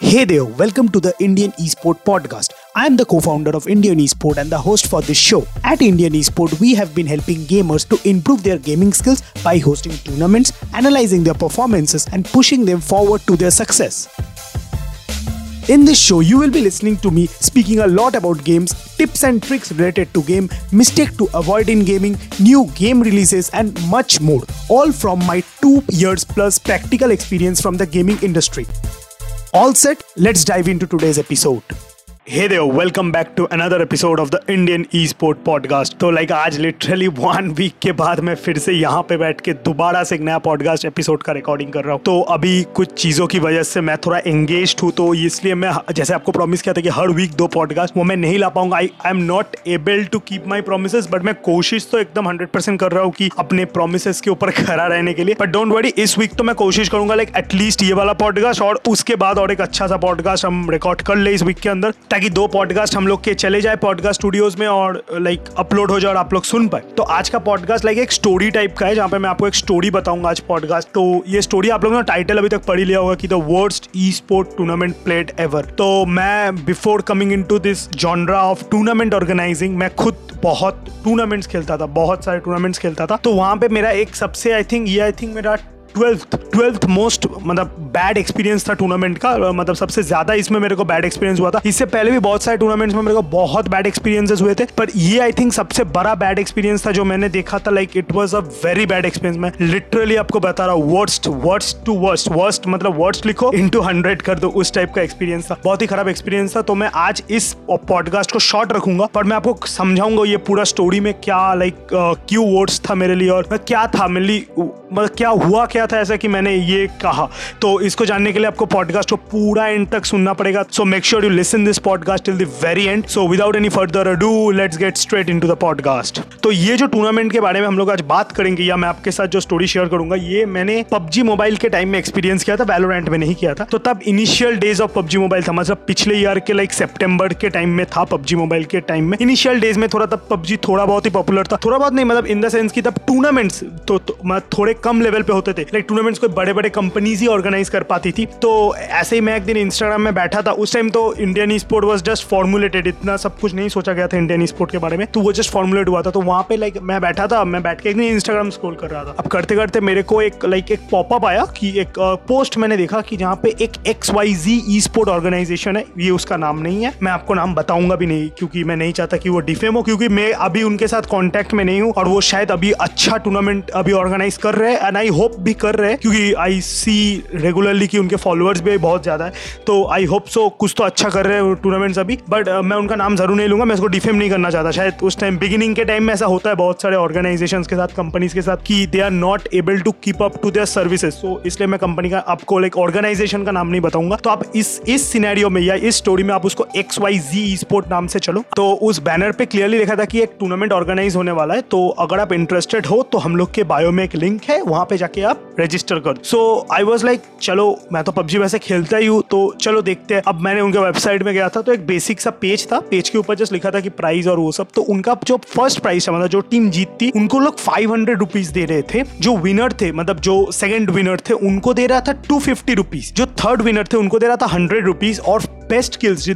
Hey there, welcome to the Indian Esport Podcast. I am the co founder of Indian Esport and the host for this show. At Indian Esport, we have been helping gamers to improve their gaming skills by hosting tournaments, analyzing their performances, and pushing them forward to their success. In this show, you will be listening to me speaking a lot about games, tips and tricks related to game, mistake to avoid in gaming, new game releases, and much more. All from my two years plus practical experience from the gaming industry. All set, let's dive into today's episode. Hey there, welcome back to another episode of the Indian e-sport podcast. तो like आज literally one week के बाद मैं फिर से यहाँ पे बैठ के दोबारा से एक नया पॉडकास्ट एपिसोड का रिकॉर्डिंग कर रहा हूँ। तो अभी कुछ चीज़ों की वजह से मैं थोड़ा एंगेज हूँ तो इसलिए मैं जैसे आपको प्रॉमिस किया था कि हर वीक दो पॉडकास्ट वो मैं नहीं ला पाऊँगा। I I am not able to keep my promise but मैं कोशिश तो एकदम हंड्रेड परसेंट कर रहा हूँ कि अपने प्रोमिस के ऊपर खड़ा रहने के लिए। बट डोंट वरी इस वीक तो मैं कोशिश करूँगा लाइक एटलीस्ट ये वाला पॉडकास्ट और उसके बाद और एक अच्छा सा पॉडकास्ट हम रिकॉर्ड कर ले इस वीक के अंदर। ताकि दो पॉडकास्ट हम लोग के चले जाए पॉडकास्ट स्टूडियोज में और लाइक अपलोड हो जाए और आप लोग सुन पाए। तो आज का पॉडकास्ट लाइक एक स्टोरी टाइप का है, जहाँ पे मैं आपको एक स्टोरी बताऊँगा आज पॉडकास्ट तो ये स्टोरी आप लोगों ने टाइटल अभी तक पढ़ी लिया होगा कि the worst e sport tournament played ever तो मैं before coming into this genre of tournament organizing मैं खुद बहुत टूर्नामेंट्स खेलता था, बहुत सारे टूर्नामेंट्स खेलता था। तो वहाँ पे मेरा एक सबसे आई थिंक ये आई थिंक मेरा ट्वेल्थ ट्वेल्थ मोस्ट मतलब बैड एक्सपीरियंस था टूर्नामेंट का मतलब सबसे ज़्यादा इसमें मेरे को बैड एक्सपीरियंस हुआ था। इससे पहले भी बहुत सारे टूर्नामेंट्स में मेरे को बहुत बैड एक्सपीरियंसेस हुए थे, पर ये आई थिंक सबसे बड़ा बैड एक्सपीरियंस था जो मैंने देखा था like it was a very bad experience मैं लिटरली आपको बता रहा हूँ worst worst to worst worst मतलब वर्स्ट लिखो इंटू हंड्रेड कर दो, उस टाइप का एक्सपीरियंस था। बहुत ही खराब एक्सपीरियंस था तो मैं आज इस पॉडकास्ट को शॉर्ट रखूँगा, पर मैं आपको समझाऊँगा ये पूरा स्टोरी में क्या लाइक क्यों वर्ड्स था मेरे लिए, और क्या था मेरे लिए मतलब क्या हुआ क्या था ऐसा कि मैंने ये कहा। तो इसको जानने के लिए आपको पॉडकास्ट को पूरा एंड तक सुनना पड़ेगा। So make sure you listen this podcast till the very end so without any further do let's get straight in the podcast तो ये जो टूर्नामेंट के बारे में हम लोग आज बात करेंगे या मैं आपके साथ जो स्टोरी शेयर करूँगा ये मैंने पबजी मोबाइल के टाइम में एक्सपीरियंस किया था वैलोरेंट में नहीं किया था। तो तब initial days of PUBG mobile था। मतलब पिछले ईयर के लाइक सेप्टेम्बर के टाइम में था पबजी मोबाइल के टाइम में। इनिशियल डेज़ में थोड़ा तब पबजी थोड़ा बहुत ही पॉपुलर था। थोड़ा बहुत नहीं मतलब इन द सेंस की तब टूर्नामेंट्स तो, तो मतलब थोड़े कम लेवल पे होते थे। लाइक टूर्नामेंट्स कोई बड़े बड़े कंपनीज़ ही ऑर्गेनाइज कर पाती थी। तो ऐसे ही मैं एक दिन इंस्टाग्राम में बैठा था। उस टाइम तो Indian e sport was just formulated इतना सब कुछ नहीं सोचा गया था इंडियन ई स्पोर्ट के बारे में। तो वो जस्ट फॉर्मुलेट हुआ था। तो वहाँ पे लाइक मैं बैठा था। मैं बैठ के एक दिन इंस्टाग्राम स्क्रॉल कर रहा था। अब करते करते मेरे को एक लाइक एक पॉपअप आया कि एक पोस्ट मैंने देखा कि जहाँ पे एक X Y G e sport organization है। ये उसका नाम नहीं है। मैं आपको नाम बताऊँगा भी नहीं, क्योंकि मैं नहीं चाहता कि वो डिफेम हो, क्योंकि मैं अभी उनके साथ कॉन्टेक्ट में नहीं हूँ। और वो शायद अभी अच्छा टूर्नामेंट अभी ऑर्गेनाइज कर रहे हैं। एंड आई होप भी कर रहे हैं, क्योंकि आई सी रेगुलरली कि उनके फॉलोअर्स भी बहुत ज़्यादा है। तो आई होप सो कुछ तो अच्छा कर रहे हैं टूर्नामेंट्स अभी। बट मैं उनका नाम ज़रूर नहीं लूँगा, मैं इसको डिफेम नहीं करना चाहता। शायद उस टाइम बिगिनिंग के टाइम में ऐसा होता है बहुत सारे ऑर्गेनाइजेशन के साथ कंपनीज़ के साथ, कि they are not able to keep up to their services so इसलिए मैं कंपनी का आपको लाइक ऑर्गेनाइजेशन का नाम नहीं बताऊँगा। तो आप इस इस सिनेरियो में या इस स्टोरी में आप उसको एक्स वाई जी स्पोर्ट नाम से चलो। तो उस बैनर पे क्लियरली लिखा था कि एक टूर्नामेंट ऑर्गेनाइज होने वाला है। तो अगर आप इंटरेस्टेड हो तो हम लोग के बायो में एक लिंक है, वहाँ पे जाके आप रजिस्टर कर। सो आई वॉज़ लाइक चलो, मैं तो पबजी वैसे खेलता ही हूँ तो चलो देखते हैं। अब मैंने उनके वेबसाइट में गया था तो एक बेसिक सा पेज था। पेज के ऊपर जस्ट लिखा था कि प्राइस और वो सब। तो उनका जो फ़र्स्ट प्राइस था मतलब जो टीम जीतती, उनको लोग फाइव हंड्रेड रुपीज़ दे रहे थे। जो विनर थे मतलब जो सेकंड विनर थे, उनको दे रहा था टू फिफ्टी रुपीज़ जो थर्ड विनर थे, उनको दे रहा था हंड्रेड रुपीज़ और बेस्ट किल्स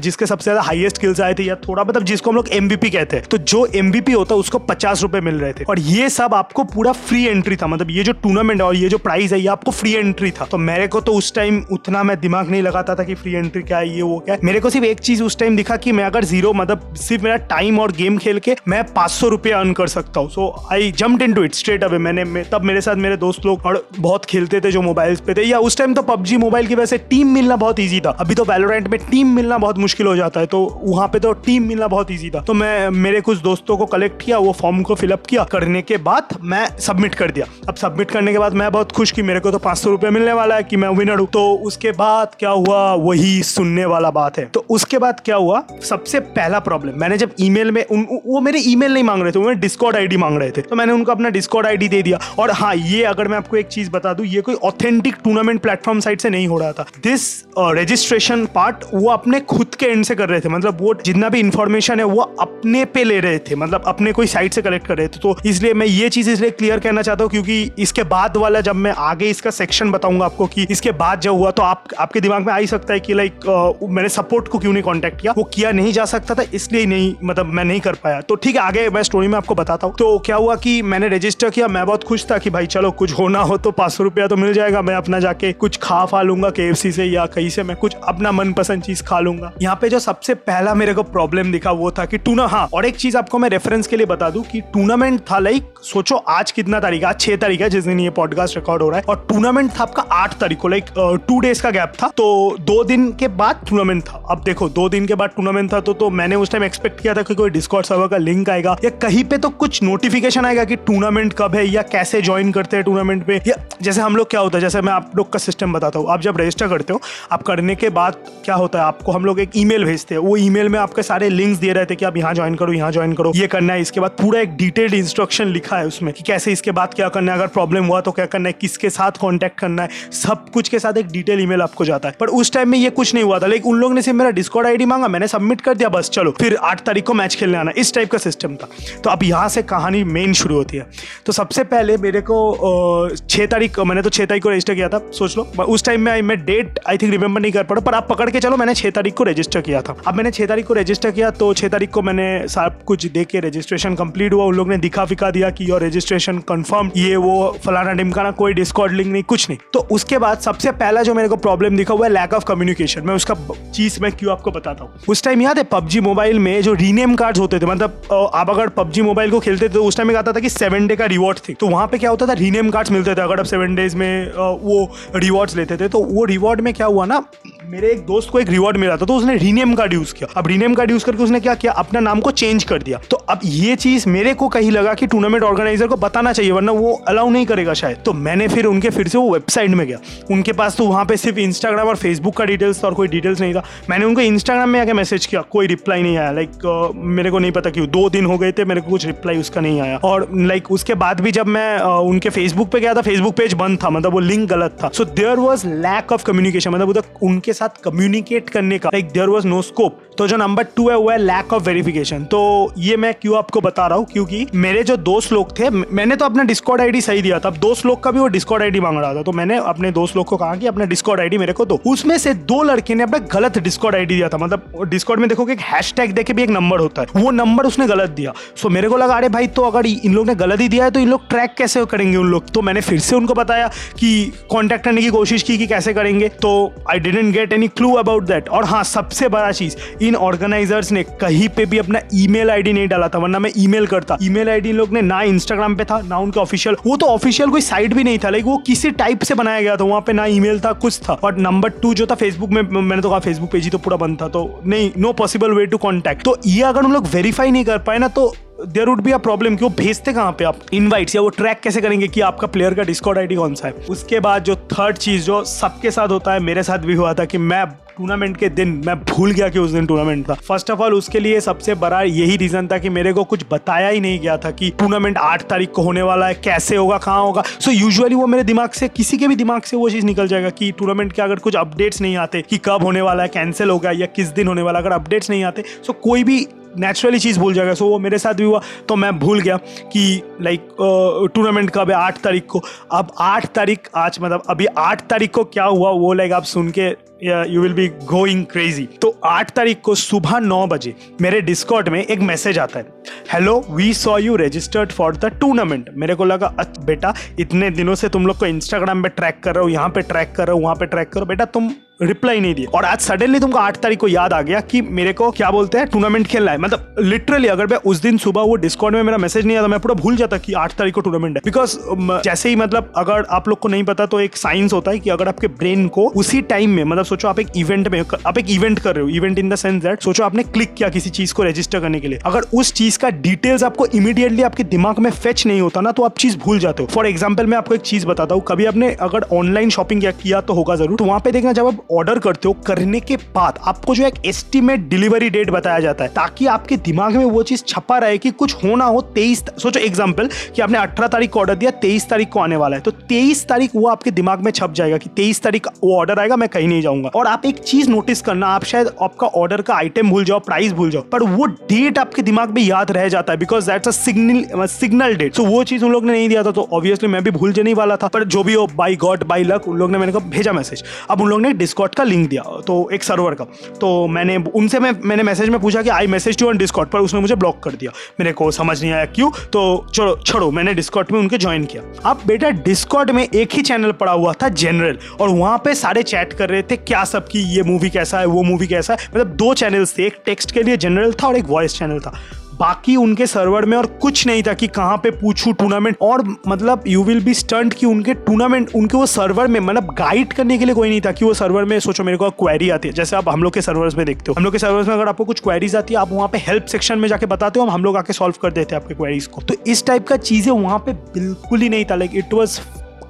जिसके सबसे ज़्यादा हाईएस्ट किल्स आए थे या थोड़ा मतलब जिसको हम लोग एमवीपी कहते हैं। तो जो एमवीपी होता है उसको पचास रुपए मिल रहे थे। और ये सब आपको पूरा फ्री एंट्री था। मतलब ये जो टूर्नामेंट और ये जो प्राइस है, ये आपको फ्री एंट्री था। तो मेरे को तो उस टाइम उतना मैं दिमाग नहीं लगाता था कि फ्री एंट्री क्या है, ये वो क्या मेरे को सिर्फ़ एक चीज़ उस टाइम दिखा कि मैं अगर ज़ीरो मतलब सिर्फ़ मेरा टाइम और गेम खेल के मैं पाँच सौ रुपया अर्न कर सकता हूँ। So I jump into it straight away मैंने तब मेरे साथ मेरे दोस्त लोग और बहुत खेलते थे जो मोबाइल पे थे। या उस टाइम तो पबजी मोबाइल की वजह से टीम मिलना बहुत ईजी था। अभी तो वैलोरेंट में टीम मिलना बहुत मुश्किल हो जाता है तो वहाँ पे तो टीम मिलना बहुत ईजी था। तो मैं, मेरे कुछ दोस्तों को कलेक्ट किया, वो फॉर्म को फिलअप किया। करने के बाद मैं सबमिट कर दिया। अब सबमिट करने के बाद मैं बहुत खुश कि मेरे को तो पाँच सौ मिलने वाला है कि मैं विनर हूँ। तो उसके बाद क्या हुआ, वही सुनने वाला बात है। तो उसके बाद क्या हुआ, सबसे पहला प्रॉब्लम मैंने जब ईमेल में उन, वो मेरे ईमेल नहीं मांग रहे थे, वो डिस्कॉर्ड आईडी मांग रहे थे। तो मैंने उनको अपना डिस्कॉर्ड आईडी दे दिया। और हाँ ये अगर मैं आपको एक चीज़ बता दूँ, ये कोई ऑथेंटिक टूर्नामेंट प्लेटफॉर्म साइट से नहीं हो रहा था। दिस रजिस्ट्रेशन पार्ट वो अपने खुद के एंड से कर रहे थे। मतलब वो जितना भी इन्फॉर्मेशन है, वो अपने पे ले रहे थे। मतलब अपने कोई साइड से कलेक्ट कर रहे थे। तो इसलिए मैं ये चीज़ इसलिए क्लियर कहना चाहता हूँ क्योंकि इसके बाद वाला जब मैं आगे इसका सेक्शन बताऊँगा आपको कि इसके बाद जब हुआ तो आप, आपके दिमाग में आ ही सकता है कि लाइक मैंने सपोर्ट को क्यों नहीं कॉन्टेक्ट किया? वो किया नहीं जा सकता था, इसलिए नहीं मतलब मैं नहीं कर पाया। तो ठीक है, आगे मैं स्टोरी में आपको बताता हूँ। तो क्या हुआ कि मैंने रजिस्टर किया, मैं बहुत खुश था कि भाई चलो कुछ होना हो तो पाँच सौ रुपया तो मिल जाएगा। मैं अपना जाके कुछ खा फा लूँगा के से या कहीं से मैं कुछ अपना मनपसंद चीज़ खा लूँगा। यहाँ पे जो सबसे पहला मेरे को प्रॉब्लम दिखा वो था कि टूना हाँ और एक चीज़ आपको मैं रेफरेंस के लिए बता दूँ कि टूर्नामेंट था लाइक सोचो आज कितना तारीख आज छह तारीख है जिस दिन ये पॉडकास्ट रिकॉर्ड हो रहा है, और टूर्नामेंट था आपका आठ तारीख को लाइक टू डेज़ का गैप था। तो दो दिन के बाद टूर्नामेंट था। अब देखो, दो दिन के बाद टूर्नामेंट था तो तो मैंने उस टाइम एक्सपेक्ट किया था कि कोई डिस्कॉर्ड सर्वर का लिंक आएगा, या कहीं पे तो कुछ नोटिफिकेशन आएगा कि टूर्नामेंट कब है, या कैसे ज्वाइन करते हैं टूर्नामेंट पे, या जैसे हम लोग क्या होता है, जैसे मैं आप लोग का सिस्टम बताता हूँ। आप जब रजिस्टर करते हो, आप करने के बाद क्या होता है? आपको हम लोग एक ईमेल भेजते हैं। वो ईमेल में आपके सारे लिंक्स दिए रहते हैं कि आप यहाँ ज्वाइन करो, यहाँ ज्वाइन करो। ये करना है। इसके बाद पूरा एक डिटेल्ड इंस्ट्रक्शन लिखा है उसमें कि कैसे इसके बाद क्या करना है। अगर प्रॉब्लम हुआ तो क्या करना है? किसके साथ कॉन्टैक्ट करना है? सब कुछ के साथ एक डिटेल ईमेल आपको जाता है। पर उस टाइम में ये कुछ नहीं हुआ था। लेकिन उन लोग ने सिर्फ़ मेरा डिस्कॉर्ड आईडी मांगा। मैंने सबमिट कर दिया। बस, चलो। फिर आठ तारीख को मैच खेलने आना। इस टाइप का सिस्टम था। तो अब यहाँ से कहानी मेन शुरू होती है। तो सबसे पहले मेरे को छः तारीख, मैंने तो छः तारीख को रजिस्टर किया था। सोच लो। उस टाइम में, मैं डेट आई थिंक रिमेंबर नहीं कर पा पर आप पकड़ के चलो मैंने छः तारीख को रजिस्टर किया था। अब मैंने छः तारीख को रजिस्टर किया तो छः तारीख को मैंने सब कुछ देख के रजिस्ट्रेशन कंप्लीट हुआ। उन लोग ने दिखा फिका दिया कि योर रजिस्ट्रेशन कंफर्म ये वो फलाना डिमकाना कोई डिस्कॉर्ड लिंक नहीं, कुछ नहीं। तो उसके बाद सबसे पहला जो मेरे को प्रॉब्लम दिखा हुआ है लैक ऑफ़ कम्युनिकेशन मैं उसका चीज़, मैं क्यों आपको बताता हूँ। उस टाइम याद है, पबजी मोबाइल में जो रीनेम कार्ड होते थे मतलब आप अगर पबजी मोबाइल को खेलते थे तो उस टाइम में आता था कि सेवन डे का रिवॉर्ड थे। तो वहाँ पे क्या होता था रीनेम कार्ड मिलते थे। अगर आप सेवन डेज़ में वो रिवॉर्ड्स लेते थे तो वो रिवॉर्ड में क्या हुआ ना मेरे एक दोस्त को एक रिवॉर्ड मिला था तो उसने रीनेम कार्ड यूज़ किया। अब रीनेम कार्ड यूज़ करके उसने क्या किया? अपना नाम को चेंज कर दिया। तो अब ये चीज़ मेरे को कहीं लगा कि टूर्नामेंट ऑर्गेनाइजर को बताना चाहिए वरना वो अलाउ नहीं करेगा शायद। तो मैंने फिर उनके फिर से वो वेबसाइट में गया। उनके पास तो वहाँ पे सिर्फ़ इंस्टाग्राम और फेसबुक का डिटेल्स था और कोई डिटेल्स नहीं था। मैंने उनको इंस्टाग्राम में आके मैसेज किया कोई रिप्लाई नहीं आया। लाइक uh, मेरे को नहीं पता क्यों दो दिन हो गए थे मेरे को कुछ रिप्लाई उसका नहीं आया। और लाइक उसके बाद भी जब मैं uh, उनके फेसबुक पे गया था फेसबुक पेज बंद था मतलब वो लिंक गलत था। So there was lack of communication मतलब उधर साथ कम्युनिकेट करने का like there was no scope तो जो नंबर टू है, वो है लैक ऑफ़ वेरिफिकेशन तो ये मैं क्यों आपको बता रहा हूँ? क्योंकि मेरे जो दोस्त लोग थे मैंने तो अपना डिस्कॉर्ड आईडी सही दिया था। अब दोस्त लोग का भी वो डिस्कॉर्ड आईडी मांग रहा था। तो मैंने अपने दोस्त लोग को कहा कि अपना डिस्कॉर्ड आईडी मेरे को दो। उसमें से दो लड़के ने अपना गलत डिस्कॉर्ड आईडी दिया था। मतलब डिस्कॉर्ड में देखो कि एक हैश टैग देखे भी एक नंबर होता है। वो नंबर उसने गलत दिया। सो मेरे को लगा, अरे भाई तो अगर इन लोग ने गलत ही दिया है तो इन लोग ट्रैक कैसे करेंगे उन लोग? तो मैंने फिर से उनको बताया कि कॉन्टैक्ट करने की कोशिश की कि कैसे करेंगे। तो I didn't get any clue about that और हाँ सबसे बड़ा चीज़ इन ऑर्गेनाइजर्स ने कहीं पे भी अपना ईमेल आईडी नहीं डाला था, वरना मैं ईमेल करता। ईमेल आईडी लोग ने ना इंस्टाग्राम पे था, ना उनका ऑफिशियल वो तो ऑफिशियल कोई साइट भी नहीं था लाइक वो किसी टाइप से बनाया गया था, वहाँ पे ना ईमेल था, कुछ था। और नंबर टू जो था फेसबुक में मैंने तो कहा फेसबुक पेज ही तो पूरा बंद था तो नहीं no possible way to contact तो ये अगर हम लोग वेरीफाई नहीं कर पाए ना तो there would be a problem कि वो भेजते कहाँ पे आप इनवाइट्स या वो ट्रैक कैसे करेंगे कि आपका प्लेयर का डिस्कॉर्ड आईडी कौन सा है? उसके बाद जो थर्ड चीज़ जो सबके साथ होता है मेरे साथ भी हुआ था कि मैं टूर्नामेंट के दिन मैं भूल गया कि उस दिन टूर्नामेंट था। फ़र्स्ट ऑफ़ ऑल उसके लिए सबसे बड़ा यही रीजन था कि मेरे को कुछ बताया ही नहीं गया था कि टूर्नामेंट आठ तारीख को होने वाला है कैसे होगा कहाँ होगा। सो so, यूजुअली वो मेरे दिमाग से किसी के भी दिमाग से वो चीज़ निकल जाएगा कि टूर्नामेंट के अगर कुछ अपडेट्स नहीं आते कि कब होने वाला है कैंसिल होगा या किस दिन होने वाला अगर अपडेट्स नहीं आते सो so, कोई भी नेचुरली चीज़ भूल जाएगा। सो वो मेरे साथ भी हुआ तो मैं भूल गया कि लाइक टूर्नामेंट कब है? आठ तारीख को। अब आठ तारीख, आज मतलब अभी आठ तारीख को क्या हुआ, वो लाइक आप सुन के you will be going crazy तो आठ तारीख को सुबह नौ बजे मेरे डिस्कॉर्ड में एक मैसेज आता है। Hello we saw you registered for the tournament मेरे को लगा बेटा, इतने दिनों से तुम लोग को इंस्टाग्राम पे ट्रैक कर रहे हो, यहाँ पे ट्रैक कर रहे हो, वहाँ पे ट्रैक करो बेटा, तुम रिप्लाई नहीं दिया और आज सडनली तुमको आठ तारीख को याद आ गया कि मेरे को क्या बोलते हैं टूर्नामेंट खेलना है। मतलब लिटरली अगर मैं उस दिन सुबह वो डिस्काउंट में मेरा मैसेज नहीं आता, मैं पूरा भूल जाता कि आठ तारीख को टूर्नामेंट है। बिकॉज़ जैसे ही मतलब अगर आप लोग को नहीं पता तो एक साइंस होता है कि अगर आपके ब्रेन को उसी टाइम में मतलब सोचो आप एक इवेंट में आप एक इवेंट कर रहे हो event in the sense that सोचो आपने क्लिक किया किसी चीज़ को रजिस्टर करने के लिए। अगर उस चीज़ का डिटेल्स आपको इमीडिएटली आपके दिमाग में फेच नहीं होता ना तो आप चीज़ भूल जाते हो। फॉर एग्ज़ाम्पल मैं आपको एक चीज़ बताता हूँ। कभी आपने अगर ऑनलाइन शॉपिंग किया तो होगा ज़रूर। तो वहाँ पे देखना, जब आप ऑर्डर करते हो, करने के बाद आपको जो एक एस्टिमेट डिलीवरी डेट बताया जाता है, ताकि आपके दिमाग में वो चीज़ छपा रहे कि कुछ होना हो तेईस सोचो एग्ज़ाम्पल कि आपने अठारह तारीख को ऑर्डर दिया, तेईस तारीख को आने वाला है। तो तेईस तारीख वो आपके दिमाग में छप जाएगा कि तेईस तारीख वो ऑर्डर आएगा, मैं कहीं नहीं जाऊँगा और आप एक चीज़ नोटिस करना, आप शायद आपका ऑर्डर का आइटम भूल जाओ प्राइस भूल जाओ, पर वो डेट आपके दिमाग में याद रह जाता है because that's a signal signal date तो वो चीज़ उन लोग ने नहीं दिया था तो ऑब्वियसली मैं भी भूल जाने वाला था, पर जो भी हो बाई गॉड बाई लक उन लोग ने मैंने कहा भेजा मैसेज अब उन लोग ने डिस्कॉट का लिंक दिया तो एक सर्वर का। तो मैंने, उनसे मैं, मैंने मैसेज में पूछा कि I message to on Discord पर उसने मुझे ब्लॉक कर दिया। मेरे को समझ नहीं आया क्यों तो चलो, छोड़ो, मैंने डिस्कॉट में उनके ज्वाइन किया। अब बेटा डिस्कॉट में एक ही चैनल पड़ा हुआ था जनरल और वहाँ पे सारे चैट कर रहे थे क्या सब की ये मूवी कैसा है, वो मूवी कैसा है? मतलब दो चैनल्स थे, एक टेक्स्ट के लिए जनरल था और एक वॉइस चैनल था। बाकी उनके सर्वर में और कुछ नहीं था कि कहाँ पे पूछूँ टूर्नामेंट और मतलब यू विल बी स्टंट कि उनके टूर्नामेंट उनके वो सर्वर में मतलब गाइड करने के लिए कोई नहीं था कि वो सर्वर में, सोचो मेरे को क्वेरी आती है। जैसे आप हम लोग के सर्वर्स में देखते हो। हम लोग के सर्वर्स में अगर आपको कुछ क्वेरीज आती है, आप वहाँ पे हेल्प सेक्शन में जाके बताते हो, हम लोग आके सॉल्व कर देते हैं आपके क्वेरीज को। तो इस टाइप का चीज़ें वहाँ पे बिल्कुल ही नहीं था। Like it was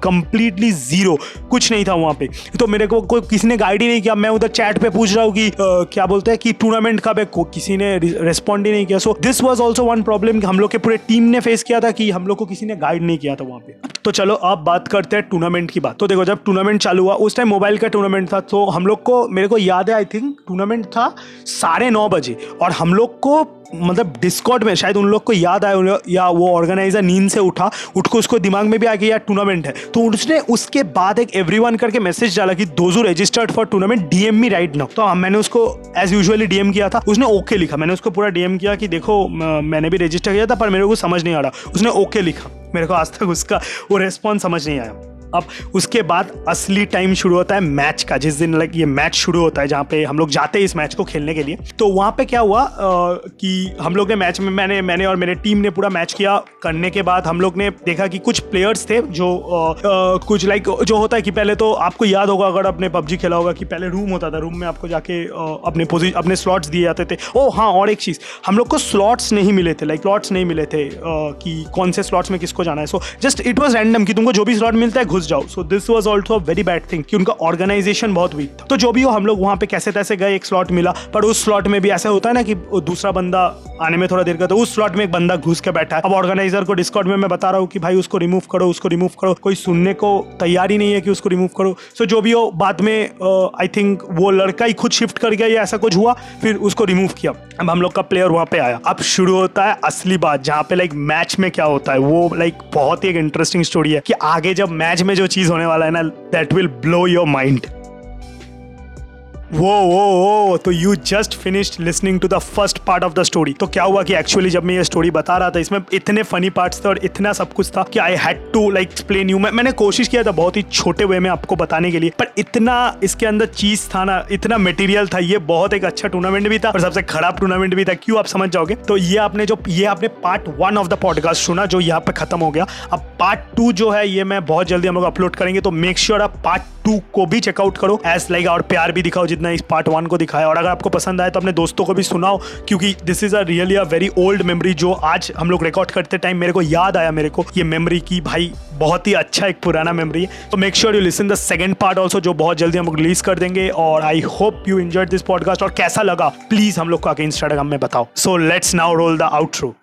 completely zero कुछ नहीं था वहाँ पे। तो मेरे को कोई किसी ने गाइड ही नहीं किया। मैं उधर चैट पे पूछ रहा हूँ कि आ, क्या बोलते हैं कि टूर्नामेंट कब है? किसी ने रिस्पॉन्ड ही नहीं किया। So this was also one problem हम लोग के पूरे टीम ने फेस किया था कि हम लोग को किसी ने गाइड नहीं किया था वहाँ पे। तो चलो अब बात करते हैं टूर्नामेंट की बात। तो देखो जब टूर्नामेंट चालू हुआ उस टाइम मोबाइल का टूर्नामेंट था। तो हम लोग को मेरे को याद है आई थिंक टूर्नामेंट था साढ़े नौ बजे। और हम लोग को मतलब डिस्कॉट में शायद उन लोग को याद आया या वो ऑर्गेनाइजर नींद से उठा उठ को उसको दिमाग में भी आ गया, यार टूर्नामेंट है. तो उसने उसके बाद एक एवरी करके मैसेज डाला कि, those who registered for tournament DM me right now तो मैंने उसको एज यूजली डीएम किया था। उसने ओके लिखा। मैंने उसको पूरा डीएम किया कि, देखो मैंने भी रजिस्टर किया था, पर मेरे को समझ नहीं आ रहा। उसने ओके लिखा। मेरे को आज तक उसका वो रेस्पॉन्स समझ नहीं आया। अब उसके बाद असली टाइम शुरू होता है मैच का जिस दिन लाइक ये मैच शुरू होता है जहाँ पे हम लोग जाते हैं इस मैच को खेलने के लिए। तो वहाँ पे क्या हुआ आ, कि हम लोग ने मैच में मैंने मैंने और मेरे टीम ने पूरा मैच किया। करने के बाद हम लोग ने देखा कि कुछ प्लेयर्स थे जो आ, आ, कुछ लाइक जो होता है कि पहले तो आपको याद होगा अगर आपने पबजी खेला होगा कि पहले रूम होता था रूम में आपको जाके अपने पोजिशन अपने स्लॉट्स दिए जाते थे। ओ हाँ और एक चीज़ हम लोग को स्लॉट्स नहीं मिले थे लाइक स्लॉट्स नहीं मिले थे कि कौन से स्लॉट्स में किसको जाना है। So just it was random कि तुमको जो भी स्लॉट मिलता है घुस जाओ। So this was also very bad thing कि उनका ऑर्गेनाइजेशन बहुत वीक था। तो जो भी हो, हम लोग वहाँ पे कैसे तैसे गए, एक स्लॉट मिला। पर उस स्लॉट में भी ऐसा होता है ना कि दूसरा बंदा आने में थोड़ा देर का तो उस स्लॉट में एक बंदा घुस के बैठा है। अब ऑर्गेनाइजर को डिस्कॉट में मैं बता रहा हूँ कि भाई उसको रिमूव करो, उसको रिमूव करो। कोई सुनने को तैयार ही नहीं है कि उसको रिमूव करो। सो जो भी हो, बाद में आई थिंक वो लड़का ही खुद शिफ्ट कर गया या ऐसा कुछ हुआ, फिर उसको रिमूव किया। अब हम लोग का प्लेयर वहाँ पे आया। अब शुरू होता है असली बात, जहाँ पे लाइक मैच में क्या होता है, वो लाइक बहुत ही एक इंटरेस्टिंग स्टोरी है कि आगे जब मैच में जो चीज़ होने वाला है ना that will blow your mind वो वो वो तो you just finished listening to the first part of the story तो क्या हुआ कि एक्चुअली जब मैं ये स्टोरी बता रहा था, इसमें इतने फनी पार्ट्स थे और इतना सब कुछ था कि I had to like explain you मैंने कोशिश किया था बहुत ही छोटे वे में आपको बताने के लिए, पर इतना इसके अंदर चीज़ था ना, इतना मटेरियल था, ये बहुत एक अच्छा टूर्नामेंट भी था और सबसे खराब टूर्नामेंट भी था। क्यों आप समझ जाओगे? तो ये आपने जो, ये आपने part one of the podcast सुना, जो यहाँ पे खत्म हो गया। अब पार्ट टू जो है, ये मैं बहुत जल्दी हम लोग अपलोड करेंगे तो मेक श्योर आप पार्ट टू को भी चेकआउट करो एज लाइक और प्यार भी दिखाओ जितना इस पार्ट वन को दिखाया, और अगर आपको पसंद आए तो अपने दोस्तों को भी सुनाओ, क्योंकि this is a really a very old memory जो आज हम लोग रिकॉर्ड करते टाइम मेरे को याद आया मेरे को। ये मेमोरी की भाई बहुत ही अच्छा एक पुराना मेमोरी है। तो make sure you listen the second part also जो बहुत जल्दी हम लोग रिलीज़ कर देंगे, और I hope you enjoy this podcast और कैसा लगा प्लीज़ हम लोग को आगे इंस्टाग्राम में बताओ। So let's now roll the outro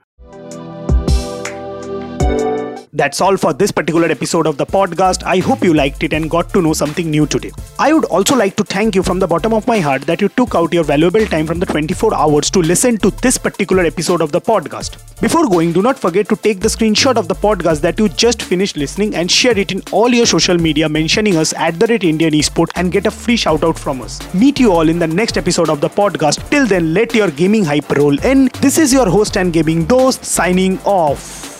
That's all for this particular episode of the podcast. I hope you liked it and got to know something new today. I would also like to thank you from the bottom of my heart that you took out your valuable time from the 24 hours to listen to this particular episode of the podcast. Before going, do not forget to take the screenshot of the podcast that you just finished listening and share it in all your social media mentioning us at the rate Indian Esport and get a free shout out from us. Meet you all in the next episode of the podcast. Till then, let your gaming hype roll in. This is your host and gaming host signing off.